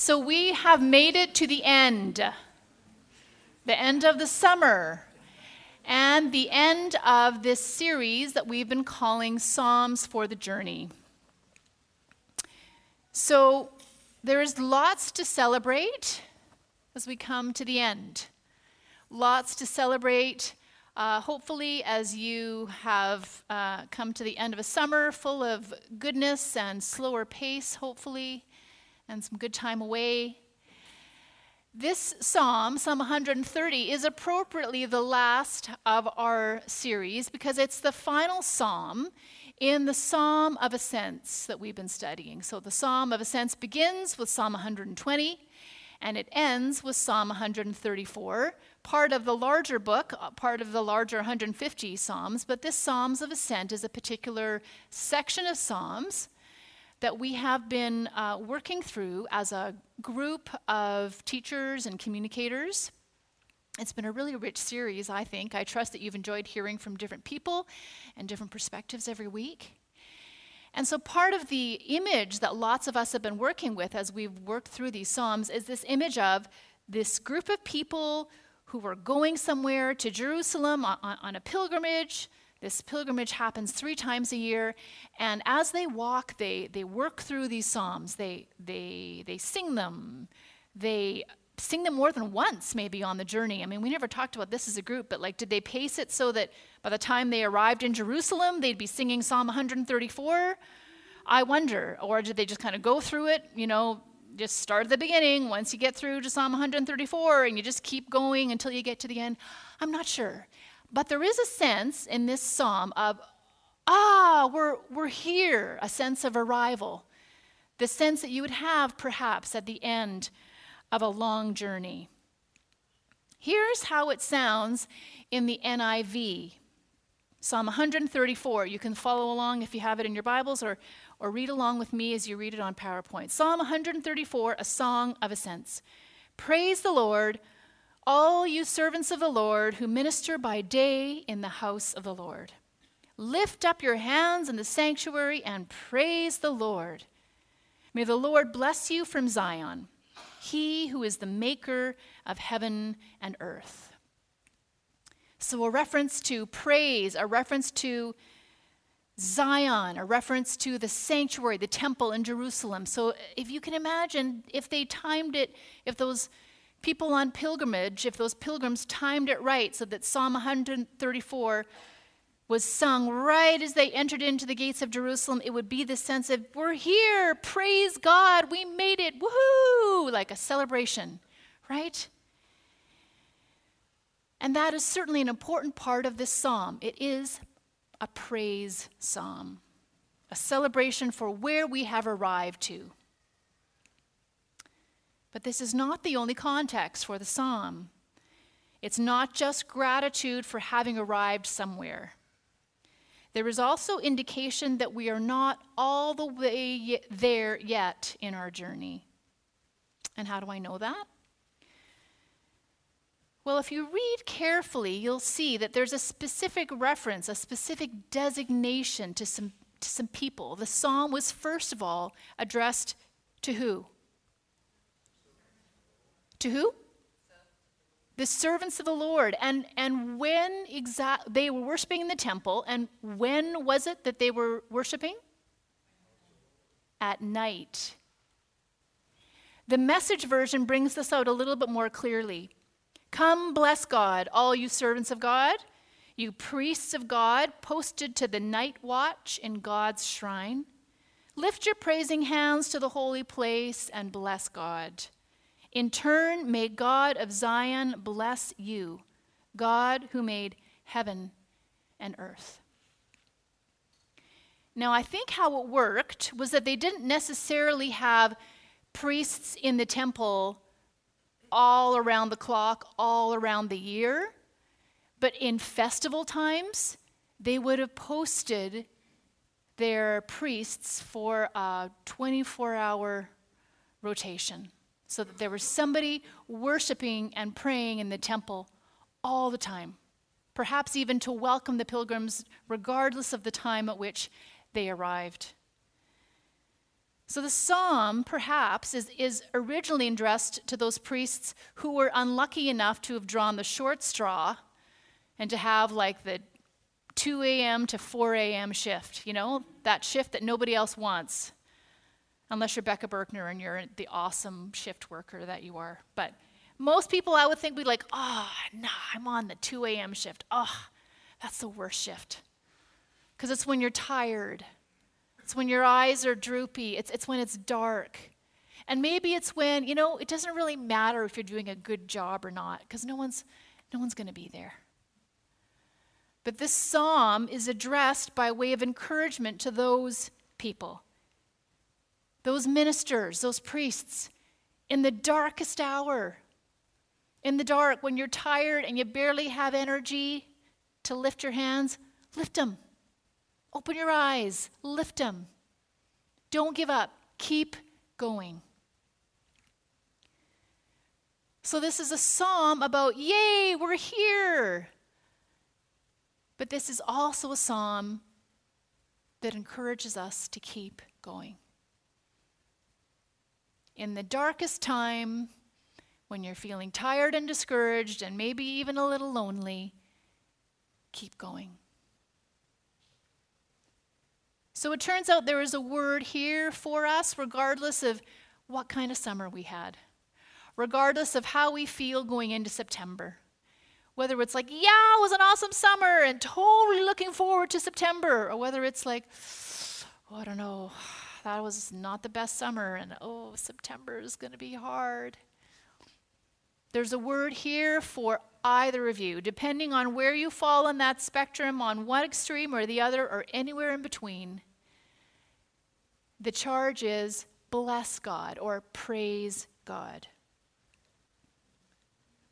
So we have made it to the end, the end of the summer, and the end of this series that we've been calling Psalms for the Journey. So there is lots to celebrate as we come to the end. Lots to celebrate. Uh, hopefully, as you have uh, come to the end of a summer full of goodness and slower pace, hopefully, and some good time away. This psalm, Psalm 130, is appropriately the last of our series because it's the final psalm in the Psalm of Ascents that we've been studying. So the Psalm of Ascents begins with Psalm 120 and it ends with Psalm 134, part of the larger book, uh, part of the larger 150 Psalms. But this Psalms of Ascent is a particular section of Psalms that we have been uh, working through as a group of teachers and communicators. It's been a really rich series, I think. I trust that you've enjoyed hearing from different people and different perspectives every week. And so, part of the image that lots of us have been working with as we've worked through these Psalms is this image of this group of people who were going somewhere to Jerusalem on, on a pilgrimage this pilgrimage happens three times a year, and as they walk, they, they work through these psalms. They, they, they sing them. They sing them more than once, maybe, on the journey. I mean, we never talked about this as a group, but like, did they pace it so that by the time they arrived in Jerusalem, they'd be singing Psalm 134? I wonder. Or did they just kind of go through it, you know, just start at the beginning. Once you get through to Psalm 134 and you just keep going until you get to the end. I'm not sure. But there is a sense in this psalm of, ah, we're, we're here, a sense of arrival, the sense that you would have perhaps at the end of a long journey. Here's how it sounds in the NIV. Psalm 134. You can follow along if you have it in your Bibles or, or read along with me as you read it on PowerPoint. Psalm 134, a song of ascents. Praise the Lord all you servants of the Lord who minister by day in the house of the Lord. Lift up your hands in the sanctuary and praise the Lord. May the Lord bless you from Zion, he who is the maker of heaven and earth. So, a reference to praise, a reference to Zion, a reference to the sanctuary, the temple in Jerusalem. So, if you can imagine, if they timed it, if those people on pilgrimage, if those pilgrims timed it right so that Psalm 134 was sung right as they entered into the gates of Jerusalem, it would be the sense of, we're here, praise God, we made it, woohoo, like a celebration, right? And that is certainly an important part of this psalm. It is a praise psalm, a celebration for where we have arrived to. But this is not the only context for the psalm. It's not just gratitude for having arrived somewhere. There is also indication that we are not all the way there yet in our journey. And how do I know that? Well, if you read carefully, you'll see that there's a specific reference, a specific designation to some, to some people. The psalm was, first of all, addressed to who? To who? The servants of the Lord. And, and when exact they were worshiping in the temple, and when was it that they were worshiping? At night. The message version brings this out a little bit more clearly. Come, bless God, all you servants of God, you priests of God, posted to the night watch in God's shrine. Lift your praising hands to the holy place and bless God. In turn, may God of Zion bless you, God who made heaven and earth. Now, I think how it worked was that they didn't necessarily have priests in the temple all around the clock, all around the year, but in festival times, they would have posted their priests for a 24 hour rotation so that there was somebody worshiping and praying in the temple all the time, perhaps even to welcome the pilgrims, regardless of the time at which they arrived. So the psalm, perhaps, is, is originally addressed to those priests who were unlucky enough to have drawn the short straw and to have like the 2 a.m. to 4 a.m. shift, you know, that shift that nobody else wants, unless you're Becca Berkner and you're the awesome shift worker that you are. But most people, I would think, would be like, oh, nah, I'm on the 2 a.m. shift. Oh, that's the worst shift. Because it's when you're tired it's when your eyes are droopy. It's, it's when it's dark. And maybe it's when, you know, it doesn't really matter if you're doing a good job or not, because no one's, no one's going to be there. But this psalm is addressed by way of encouragement to those people, those ministers, those priests, in the darkest hour. In the dark, when you're tired and you barely have energy to lift your hands, lift them. Open your eyes, lift them. Don't give up, keep going. So, this is a psalm about, yay, we're here. But this is also a psalm that encourages us to keep going. In the darkest time, when you're feeling tired and discouraged and maybe even a little lonely, keep going. So it turns out there is a word here for us, regardless of what kind of summer we had, regardless of how we feel going into September. Whether it's like, yeah, it was an awesome summer and totally looking forward to September, or whether it's like, oh, I don't know, that was not the best summer, and oh, September is going to be hard. There's a word here for either of you, depending on where you fall on that spectrum, on one extreme or the other, or anywhere in between the charge is bless God or praise God.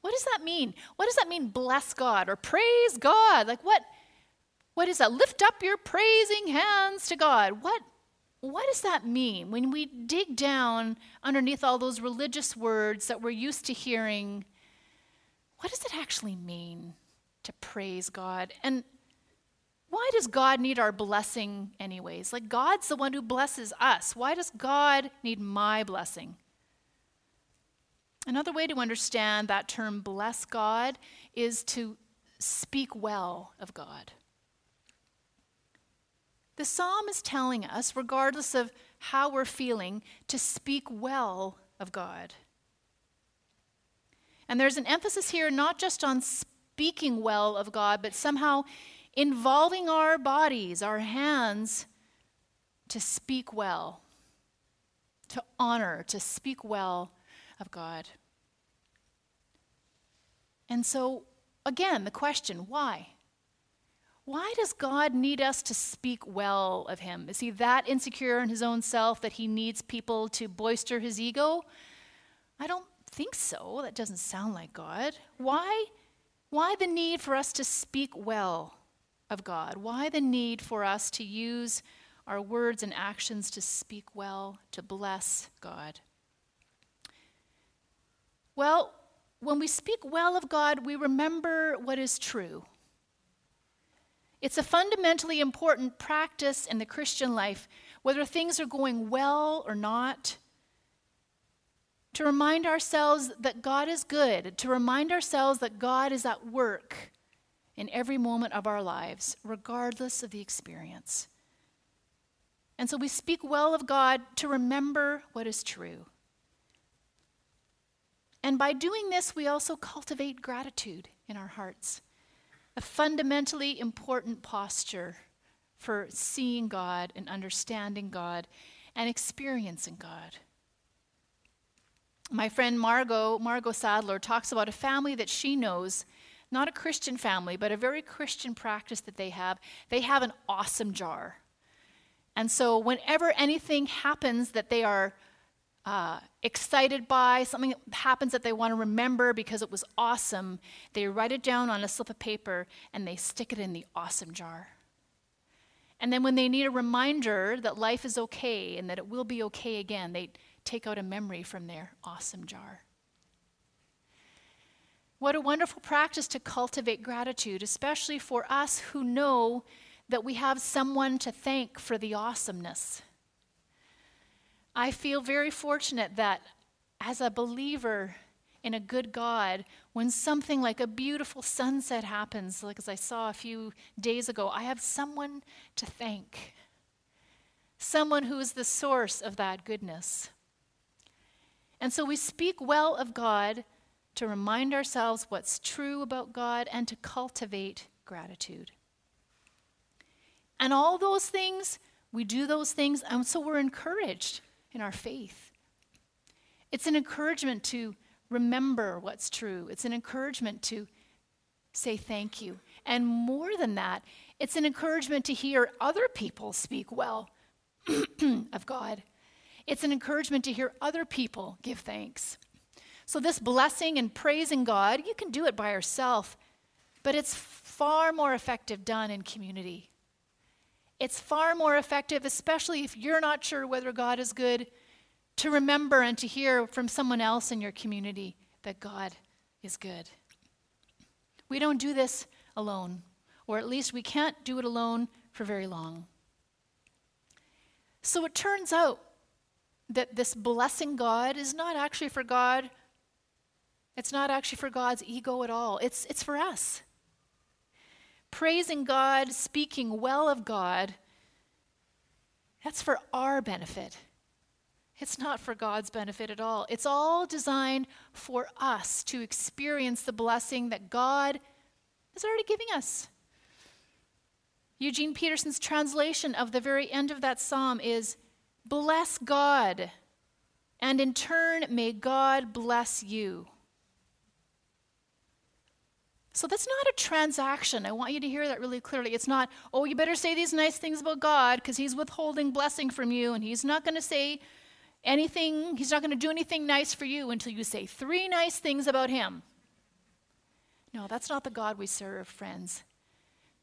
What does that mean? What does that mean, bless God or praise God? Like what? What is that? Lift up your praising hands to God. What? What does that mean when we dig down underneath all those religious words that we're used to hearing? What does it actually mean to praise God? And why does God need our blessing, anyways? Like, God's the one who blesses us. Why does God need my blessing? Another way to understand that term, bless God, is to speak well of God. The psalm is telling us, regardless of how we're feeling, to speak well of God. And there's an emphasis here not just on speaking well of God, but somehow involving our bodies, our hands, to speak well, to honor, to speak well of God. And so, again, the question why? Why does God need us to speak well of Him? Is He that insecure in His own self that He needs people to boister His ego? I don't think so. That doesn't sound like God. Why? Why the need for us to speak well of God? Why the need for us to use our words and actions to speak well, to bless God? Well, when we speak well of God, we remember what is true. It's a fundamentally important practice in the Christian life, whether things are going well or not, to remind ourselves that God is good, to remind ourselves that God is at work in every moment of our lives, regardless of the experience. And so we speak well of God to remember what is true. And by doing this, we also cultivate gratitude in our hearts, a fundamentally important posture for seeing God and understanding God and experiencing God. My friend Margot, Margot Sadler, talks about a family that she knows not a Christian family, but a very Christian practice that they have. They have an awesome jar. And so, whenever anything happens that they are uh, excited by, something happens that they want to remember because it was awesome, they write it down on a slip of paper and they stick it in the awesome jar. And then, when they need a reminder that life is okay and that it will be okay again, they take out a memory from their awesome jar. What a wonderful practice to cultivate gratitude, especially for us who know that we have someone to thank for the awesomeness. I feel very fortunate that as a believer in a good God, when something like a beautiful sunset happens, like as I saw a few days ago, I have someone to thank. Someone who is the source of that goodness. And so we speak well of God to remind ourselves what's true about God and to cultivate gratitude. And all those things, we do those things, and so we're encouraged in our faith. It's an encouragement to remember what's true, it's an encouragement to say thank you. And more than that, it's an encouragement to hear other people speak well of God. It's an encouragement to hear other people give thanks. So, this blessing and praising God, you can do it by yourself, but it's far more effective done in community. It's far more effective, especially if you're not sure whether God is good, to remember and to hear from someone else in your community that God is good. We don't do this alone, or at least we can't do it alone for very long. So it turns out that this blessing God is not actually for God. It's not actually for God's ego at all. It's, it's for us. Praising God, speaking well of God, that's for our benefit. It's not for God's benefit at all. It's all designed for us to experience the blessing that God is already giving us. Eugene Peterson's translation of the very end of that psalm is Bless God, and in turn, may God bless you. So that's not a transaction. I want you to hear that really clearly. It's not, oh, you better say these nice things about God because He's withholding blessing from you and He's not going to say anything, He's not going to do anything nice for you until you say three nice things about Him. No, that's not the God we serve, friends.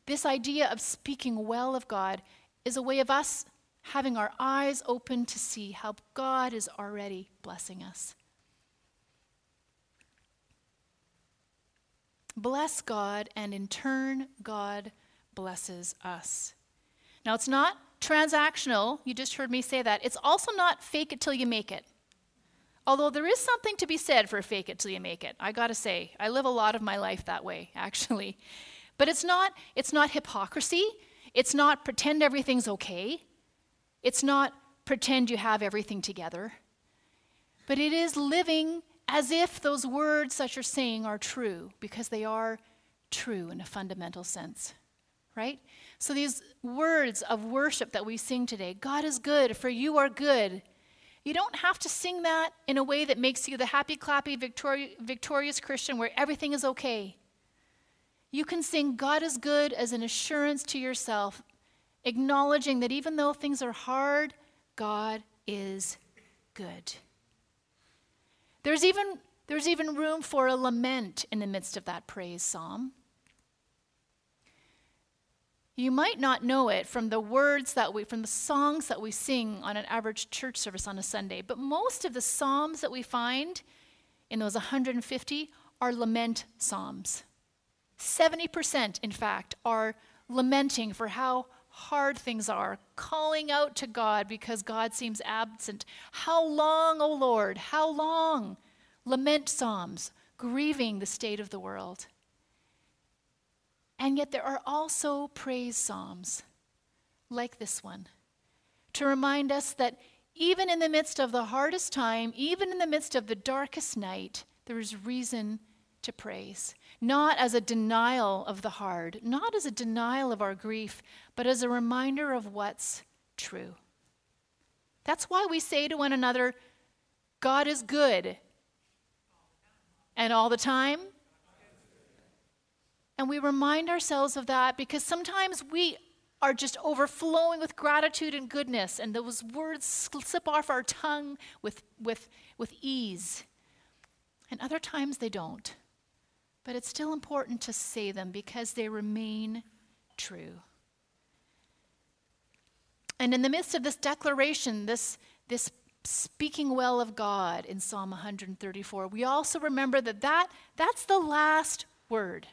This idea of speaking well of God is a way of us having our eyes open to see how God is already blessing us. Bless God, and in turn, God blesses us. Now, it's not transactional. You just heard me say that. It's also not fake it till you make it. Although there is something to be said for fake it till you make it. I got to say, I live a lot of my life that way, actually. But it's not it's not hypocrisy. It's not pretend everything's okay. It's not pretend you have everything together. But it is living as if those words that you're saying are true because they are true in a fundamental sense. Right? So these words of worship that we sing today, God is good, for you are good. You don't have to sing that in a way that makes you the happy, clappy, victori- victorious Christian where everything is okay. You can sing God is good as an assurance to yourself, acknowledging that even though things are hard, God is good. There's even, there's even room for a lament in the midst of that praise psalm. You might not know it from the words that we, from the songs that we sing on an average church service on a Sunday, but most of the psalms that we find in those 150 are lament psalms. 70%, in fact, are lamenting for how hard things are, calling out to God because God seems absent. How long, O Lord? How long? Lament psalms, grieving the state of the world. And yet there are also praise psalms, like this one, to remind us that even in the midst of the hardest time, even in the midst of the darkest night, there is reason to praise not as a denial of the hard, not as a denial of our grief, but as a reminder of what's true. That's why we say to one another, God is good. And all the time? And we remind ourselves of that because sometimes we are just overflowing with gratitude and goodness, and those words slip off our tongue with, with, with ease. And other times they don't. But it's still important to say them because they remain true. And in the midst of this declaration, this, this speaking well of God in Psalm 134, we also remember that, that that's the last word.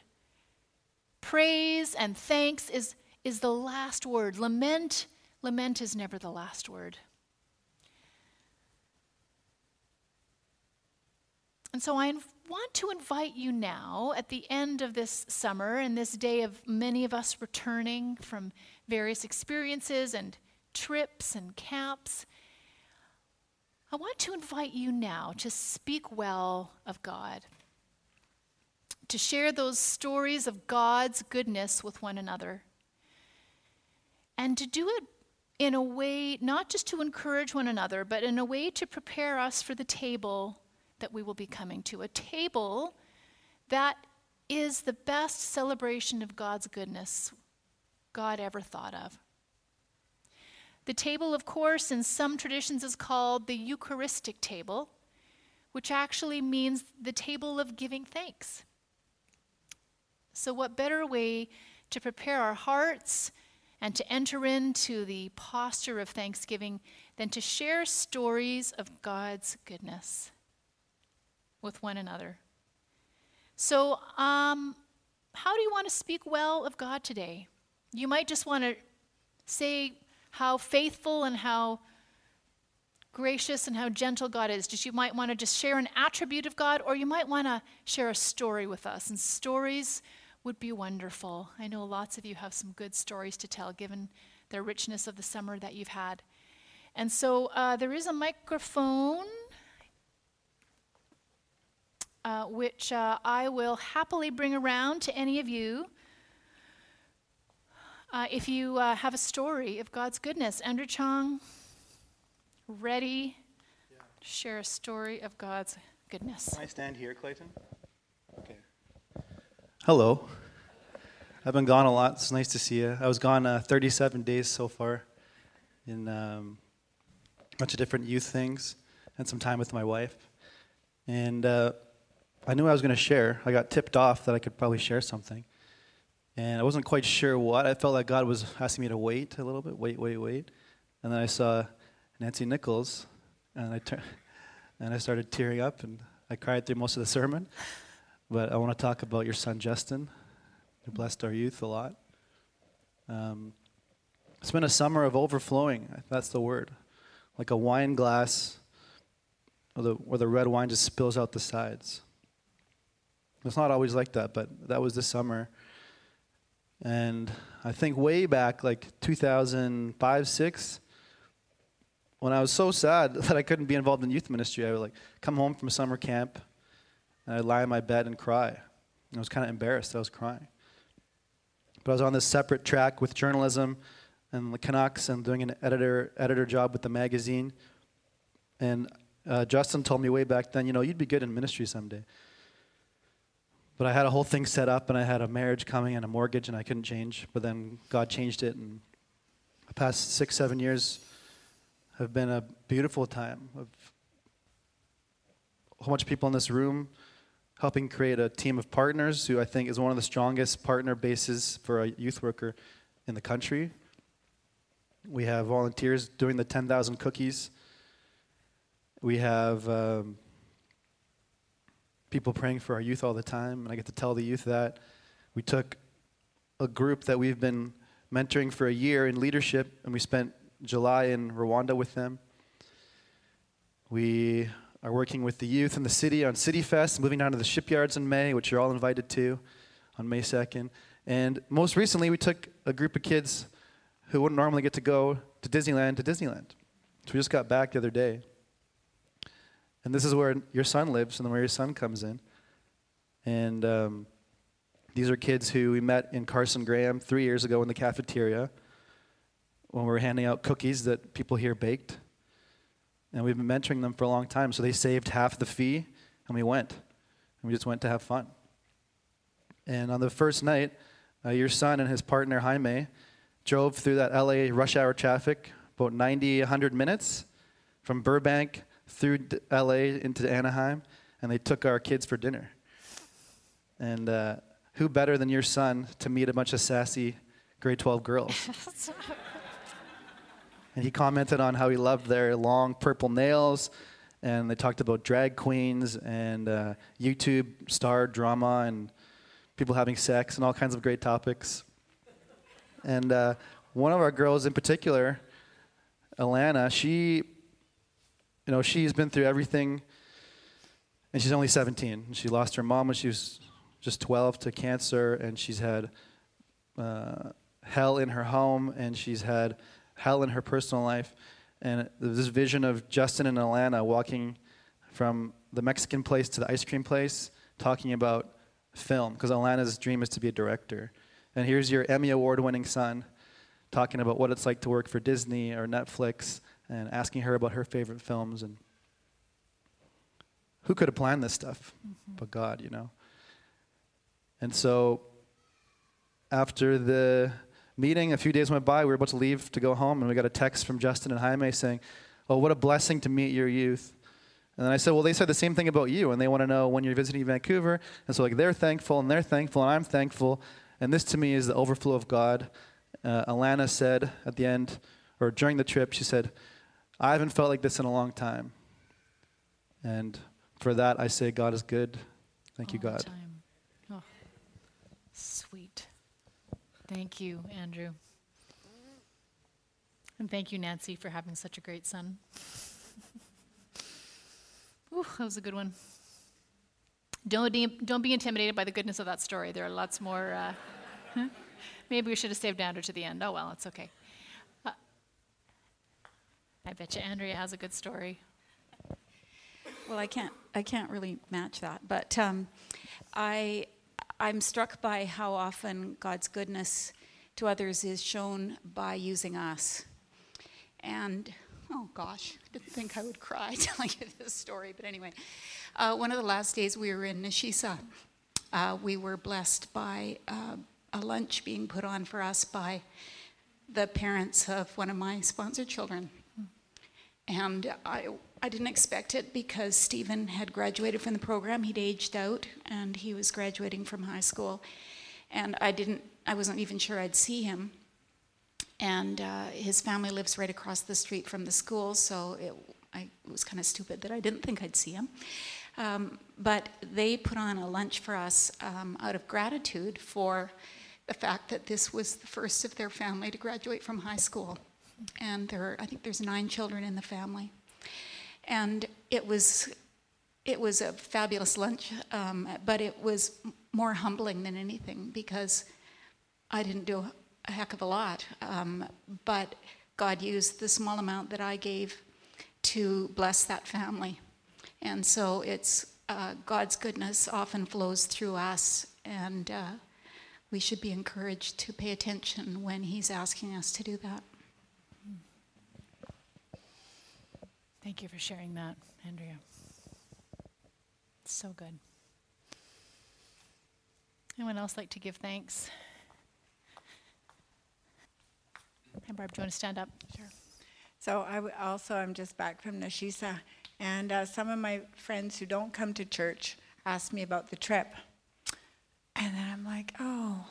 Praise and thanks is, is the last word. Lament, lament is never the last word. And so I want to invite you now, at the end of this summer and this day of many of us returning from various experiences and trips and camps, I want to invite you now to speak well of God, to share those stories of God's goodness with one another, and to do it in a way not just to encourage one another, but in a way to prepare us for the table that we will be coming to. A table that is the best celebration of God's goodness God ever thought of. The table, of course, in some traditions is called the Eucharistic table, which actually means the table of giving thanks. So, what better way to prepare our hearts and to enter into the posture of thanksgiving than to share stories of God's goodness with one another. So, um, how do you want to speak well of God today? You might just want to say how faithful and how gracious and how gentle God is. Just you might want to just share an attribute of God, or you might want to share a story with us. And stories would be wonderful. I know lots of you have some good stories to tell, given the richness of the summer that you've had. And so uh, there is a microphone. Uh, which uh, I will happily bring around to any of you uh, if you uh, have a story of God's goodness. Andrew Chong, ready yeah. to share a story of God's goodness. Can I stand here, Clayton? Okay. Hello. I've been gone a lot. It's nice to see you. I was gone uh, 37 days so far in um, a bunch of different youth things and some time with my wife. And uh, I knew I was going to share. I got tipped off that I could probably share something. And I wasn't quite sure what. I felt like God was asking me to wait a little bit, wait, wait, wait. And then I saw Nancy Nichols, and I, tur- and I started tearing up, and I cried through most of the sermon. But I want to talk about your son, Justin, who blessed our youth a lot. Um, it's been a summer of overflowing. That's the word. Like a wine glass where the, where the red wine just spills out the sides. It's not always like that, but that was this summer. And I think way back, like 2005, 6, when I was so sad that I couldn't be involved in youth ministry, I would like come home from summer camp and I'd lie in my bed and cry. And I was kind of embarrassed I was crying. But I was on this separate track with journalism and the Canucks and doing an editor editor job with the magazine. And uh, Justin told me way back then, you know, you'd be good in ministry someday. But I had a whole thing set up, and I had a marriage coming and a mortgage, and I couldn't change. But then God changed it, and the past six, seven years have been a beautiful time of a whole bunch of people in this room helping create a team of partners who I think is one of the strongest partner bases for a youth worker in the country. We have volunteers doing the 10,000 cookies. We have um, people praying for our youth all the time, and I get to tell the youth that. We took a group that we've been mentoring for a year in leadership, and we spent July in Rwanda with them. We are working with the youth in the city on City Fest, moving down to the shipyards in May, which you're all invited to on May 2nd. And most recently, we took a group of kids who wouldn't normally get to go to Disneyland to Disneyland. So we just got back the other day. And this is where your son lives and where your son comes in. And um, these are kids who we met in Carson Graham three years ago in the cafeteria when we were handing out cookies that people here baked. And we've been mentoring them for a long time. So they saved half the fee, and we went. And we just went to have fun. And on the first night, uh, your son and his partner, Jaime, drove through that LA rush hour traffic about 90, 100 minutes from Burbank through LA into Anaheim, and they took our kids for dinner. And uh, who better than your son to meet a bunch of sassy grade 12 girls? and he commented on how he loved their long purple nails, and they talked about drag queens and uh, YouTube star drama and people having sex and all kinds of great topics. And uh, one of our girls in particular, Alana, she you know, she's been through everything and she's only 17. She lost her mom when she was just 12 to cancer, and she's had uh, hell in her home, and she's had hell in her personal life. And this vision of Justin and Alana walking from the Mexican place to the ice cream place, talking about film, because Alana's dream is to be a director. And here's your Emmy Award winning son talking about what it's like to work for Disney or Netflix and asking her about her favorite films. And who could have planned this stuff mm-hmm. but God, you know? And so after the meeting, a few days went by, we were about to leave to go home, and we got a text from Justin and Jaime saying, Oh, what a blessing to meet your youth. And then I said, Well, they said the same thing about you, and they want to know when you're visiting Vancouver. And so, like, they're thankful, and they're thankful, and I'm thankful. And this to me is the overflow of God. Uh, Alana said at the end, or during the trip, she said, I haven't felt like this in a long time. And for that, I say, God is good. Thank All you, God. Oh, sweet. Thank you, Andrew. And thank you, Nancy, for having such a great son. Ooh, that was a good one. Don't, de- don't be intimidated by the goodness of that story. There are lots more. Uh, maybe we should have saved Andrew to the end. Oh, well, it's okay. I bet you Andrea has a good story. Well, I can't. I can't really match that, but um, I I'm struck by how often God's goodness to others is shown by using us. And oh gosh, I didn't think I would cry telling you this story, but anyway, uh, one of the last days we were in Nishisa, uh, we were blessed by uh, a lunch being put on for us by the parents of one of my sponsored children. And I I didn't expect it because Stephen had graduated from the program. He'd aged out and he was graduating from high school. And I didn't, I wasn't even sure I'd see him. And uh, his family lives right across the street from the school, so it, I, it was kind of stupid that I didn't think I'd see him. Um, but they put on a lunch for us um, out of gratitude for the fact that this was the first of their family to graduate from high school. And there, are, I think there's nine children in the family. And it was, it was a fabulous lunch, um, but it was more humbling than anything because I didn't do a heck of a lot. Um, but God used the small amount that I gave to bless that family. And so it's uh, God's goodness often flows through us, and uh, we should be encouraged to pay attention when He's asking us to do that. Thank you for sharing that, Andrea. So good. Anyone else like to give thanks? Hi, Barb, do you want to stand up? Sure. So I w- also I'm just back from Nashisa, and uh, some of my friends who don't come to church asked me about the trip, and then I'm like, oh,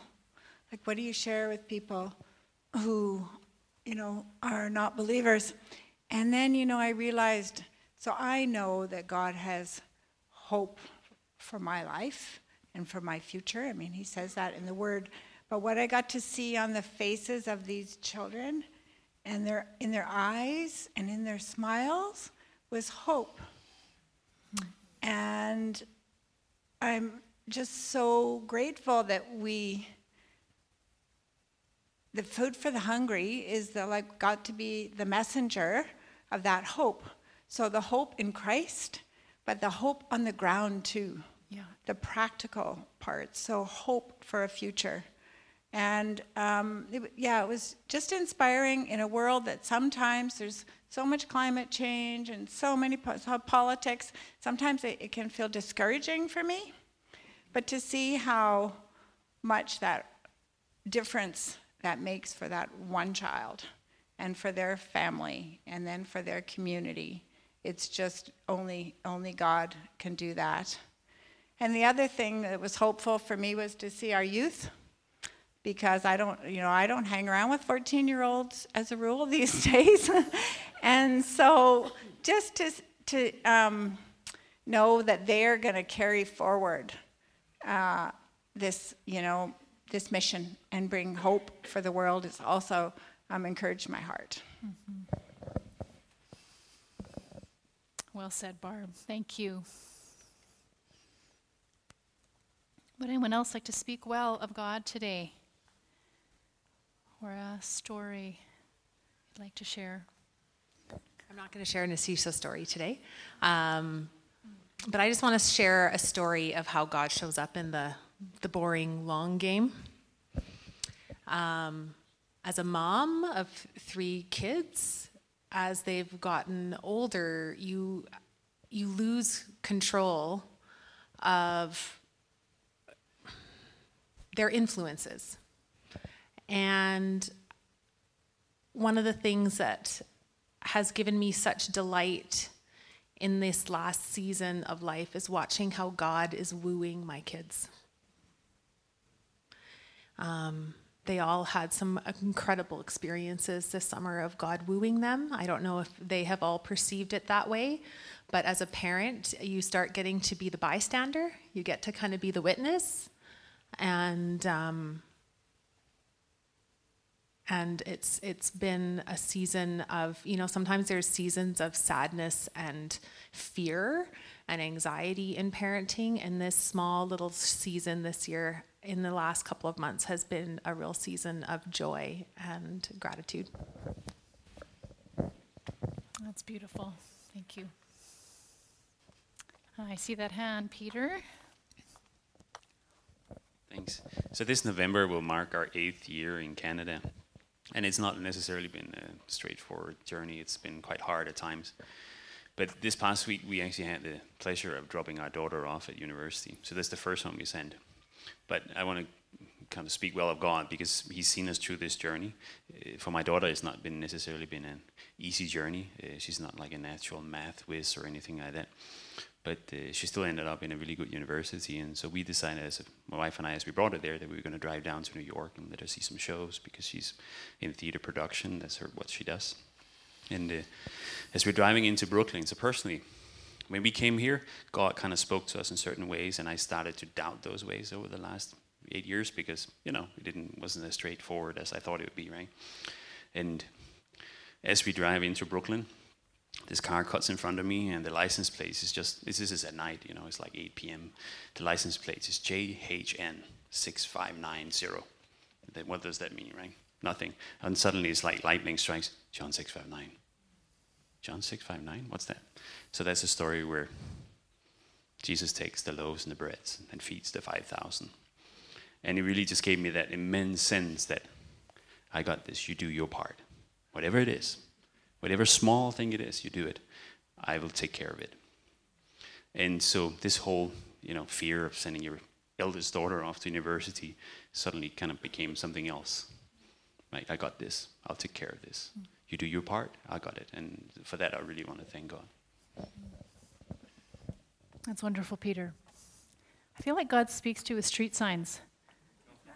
like what do you share with people who, you know, are not believers? And then, you know, I realized so I know that God has hope for my life and for my future. I mean, He says that in the Word. But what I got to see on the faces of these children and their, in their eyes and in their smiles was hope. And I'm just so grateful that we the food for the hungry is the like got to be the messenger of that hope. So the hope in Christ, but the hope on the ground too. Yeah. The practical part. So hope for a future. And um, it, yeah, it was just inspiring in a world that sometimes there's so much climate change and so many po- so politics. Sometimes it, it can feel discouraging for me. But to see how much that difference that makes for that one child and for their family and then for their community. It's just only only God can do that. And the other thing that was hopeful for me was to see our youth because I don't, you know, I don't hang around with 14-year-olds as a rule these days. and so just to to um, know that they're going to carry forward uh, this, you know, this mission and bring hope for the world is also um, encouraged my heart. Mm-hmm. Well said, Barb. Thank you. Would anyone else like to speak well of God today? Or a story you'd like to share? I'm not going to share an Asisha story today, um, but I just want to share a story of how God shows up in the, the boring long game. Um, as a mom of three kids, as they've gotten older, you you lose control of their influences. And one of the things that has given me such delight in this last season of life is watching how God is wooing my kids. Um, they all had some incredible experiences this summer of God wooing them. I don't know if they have all perceived it that way, but as a parent, you start getting to be the bystander. You get to kind of be the witness, and um, and it's it's been a season of you know sometimes there's seasons of sadness and fear and anxiety in parenting, and this small little season this year in the last couple of months has been a real season of joy and gratitude. That's beautiful. Thank you. Uh, I see that hand, Peter. Thanks. So this November will mark our eighth year in Canada. And it's not necessarily been a straightforward journey. It's been quite hard at times. But this past week, we actually had the pleasure of dropping our daughter off at university. So that's the first one we sent. But I want to kind of speak well of God because He's seen us through this journey. Uh, for my daughter, it's not been necessarily been an easy journey. Uh, she's not like a natural math whiz or anything like that. But uh, she still ended up in a really good university, and so we decided, as my wife and I, as we brought her there, that we were going to drive down to New York and let her see some shows because she's in theater production. That's her what she does. And uh, as we're driving into Brooklyn, so personally, when we came here, God kind of spoke to us in certain ways, and I started to doubt those ways over the last eight years because you know it didn't wasn't as straightforward as I thought it would be, right? And as we drive into Brooklyn, this car cuts in front of me, and the license plate is just this is at night, you know, it's like 8 p.m. The license plate is JHN 6590. What does that mean, right? Nothing. And suddenly it's like lightning strikes John 659. John 659? What's that? So that's a story where Jesus takes the loaves and the breads and feeds the 5,000. And it really just gave me that immense sense that I got this, you do your part. Whatever it is, whatever small thing it is, you do it. I will take care of it. And so this whole, you know, fear of sending your eldest daughter off to university suddenly kind of became something else. Like, I got this. I'll take care of this. You do your part, I got it. And for that, I really want to thank God. That's wonderful, Peter. I feel like God speaks to you with street signs.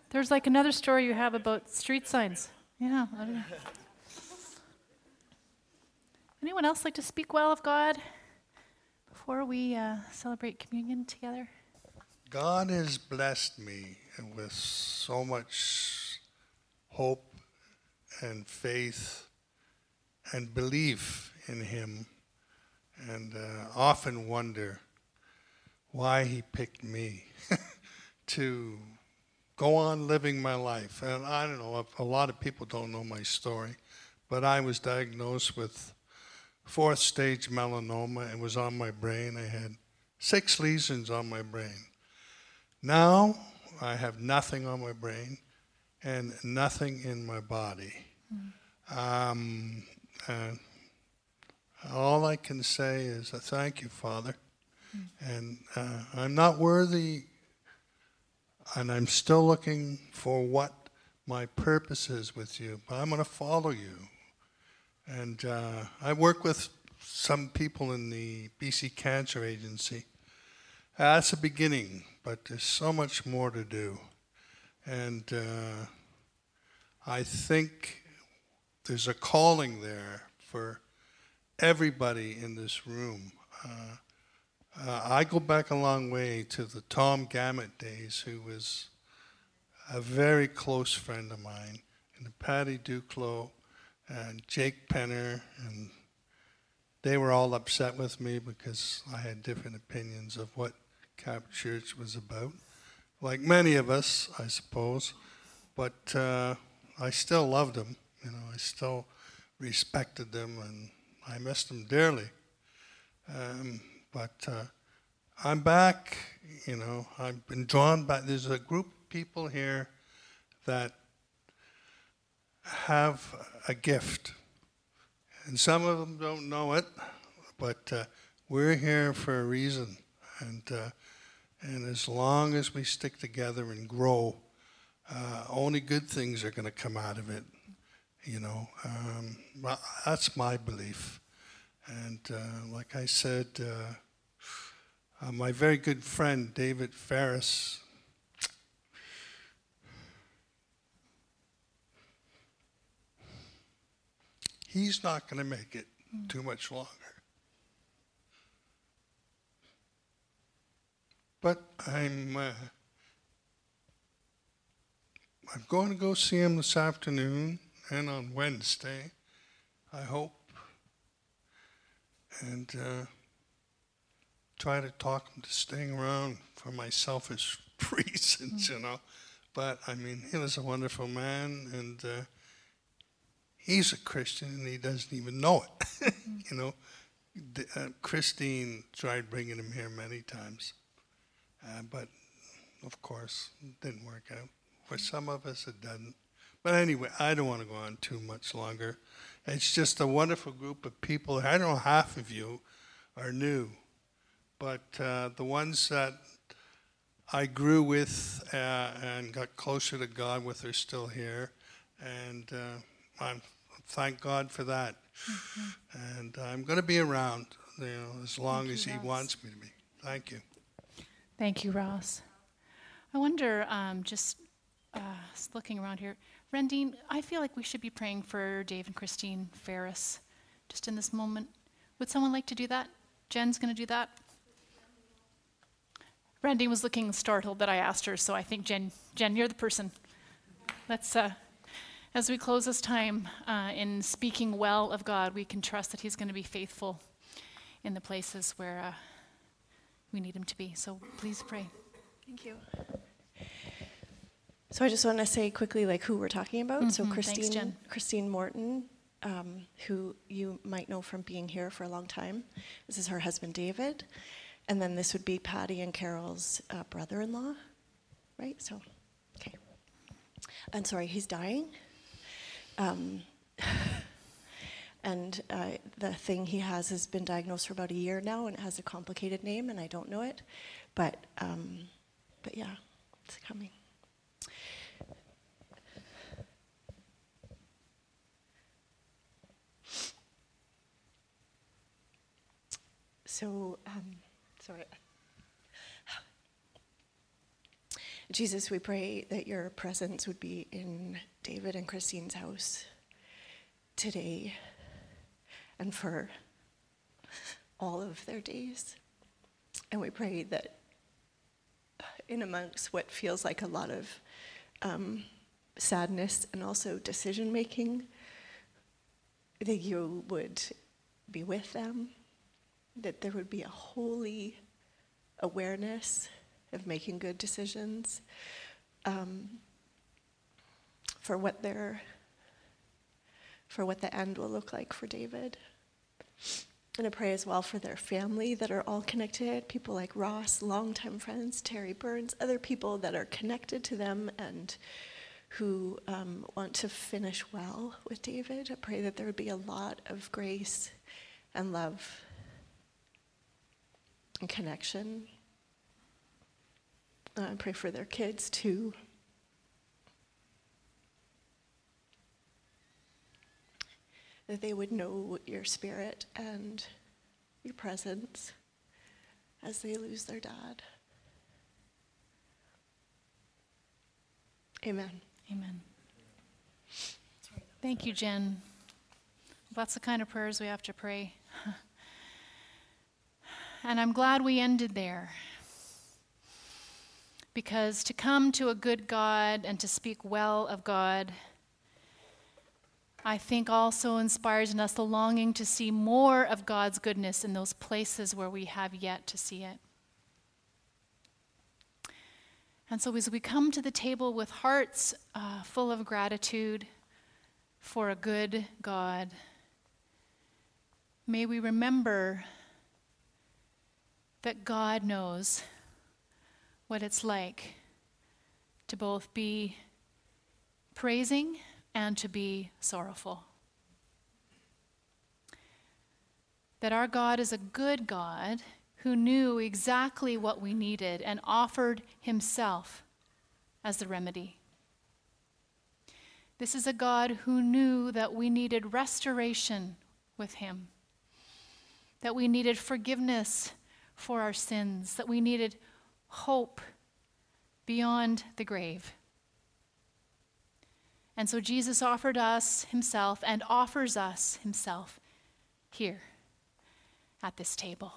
There's like another story you have about street signs. Yeah. Anyone else like to speak well of God before we uh, celebrate communion together? God has blessed me with so much hope and faith and belief in Him, and uh, often wonder why He picked me to go on living my life. And I don't know, a lot of people don't know my story, but I was diagnosed with fourth stage melanoma. It was on my brain. I had six lesions on my brain. Now I have nothing on my brain and nothing in my body. Mm. Um, all I can say is uh, thank you, Father. Mm. And uh, I'm not worthy, and I'm still looking for what my purpose is with you, but I'm going to follow you. And uh, I work with some people in the BC Cancer Agency. That's a beginning, but there's so much more to do. And uh, I think there's a calling there for everybody in this room. Uh, uh, I go back a long way to the Tom Gammett days, who was a very close friend of mine, and Patty Duclos, and Jake Penner, and they were all upset with me because I had different opinions of what Cap Church was about. like many of us, I suppose. But uh, I still loved them. You know, I still respected them, and I missed them dearly. Um, but uh, I'm back. You know, I've been drawn back. There's a group of people here that have a gift, and some of them don't know it. But uh, we're here for a reason, and uh, and as long as we stick together and grow, uh, only good things are going to come out of it. You know, um, well, that's my belief. And uh, like I said, uh, uh, my very good friend David Ferris. He's not going to make it too much longer. But I'm uh, I'm going to go see him this afternoon and on Wednesday, I hope, and uh, try to talk him to staying around for my selfish reasons, you know. But I mean, he was a wonderful man, and uh, he's a Christian, and he doesn't even know it, you know. D- uh, Christine tried bringing him here many times. Uh, but of course, didn't work out. For some of us, it doesn't. But anyway, I don't want to go on too much longer. It's just a wonderful group of people. I don't know half of you are new, but uh, the ones that I grew with uh, and got closer to God with are still here, and uh, I'm thank God for that. Mm-hmm. And I'm going to be around, you know, as long as He wants me to be. Thank you. Thank you, Ross. I wonder, um, just uh, looking around here, Rendine, I feel like we should be praying for Dave and Christine Ferris just in this moment. Would someone like to do that? Jen's going to do that. Rendine was looking startled that I asked her, so I think Jen, Jen, you're the person. Let's, uh, as we close this time uh, in speaking well of God, we can trust that He's going to be faithful in the places where. Uh, we need him to be. So please pray. Thank you. So I just want to say quickly, like who we're talking about. Mm-hmm. So Christine, Thanks, Christine Morton, um, who you might know from being here for a long time. This is her husband David, and then this would be Patty and Carol's uh, brother-in-law, right? So, okay. I'm sorry, he's dying. Um, And uh, the thing he has has been diagnosed for about a year now, and it has a complicated name, and I don't know it. But, um, but yeah, it's coming. So, um, sorry. Jesus, we pray that your presence would be in David and Christine's house today and for all of their days. And we pray that in amongst what feels like a lot of um, sadness and also decision making, that you would be with them, that there would be a holy awareness of making good decisions um, for what they're for what the end will look like for David. And I pray as well for their family that are all connected, people like Ross, longtime friends, Terry Burns, other people that are connected to them and who um, want to finish well with David. I pray that there would be a lot of grace and love and connection. Uh, I pray for their kids too. that they would know your spirit and your presence as they lose their dad. Amen. Amen. Thank you, Jen. That's the kind of prayers we have to pray. And I'm glad we ended there. Because to come to a good God and to speak well of God I think also inspires in us the longing to see more of God's goodness in those places where we have yet to see it. And so, as we come to the table with hearts uh, full of gratitude for a good God, may we remember that God knows what it's like to both be praising and to be sorrowful. That our God is a good God who knew exactly what we needed and offered himself as the remedy. This is a God who knew that we needed restoration with him, that we needed forgiveness for our sins, that we needed hope beyond the grave. And so Jesus offered us himself and offers us himself here at this table.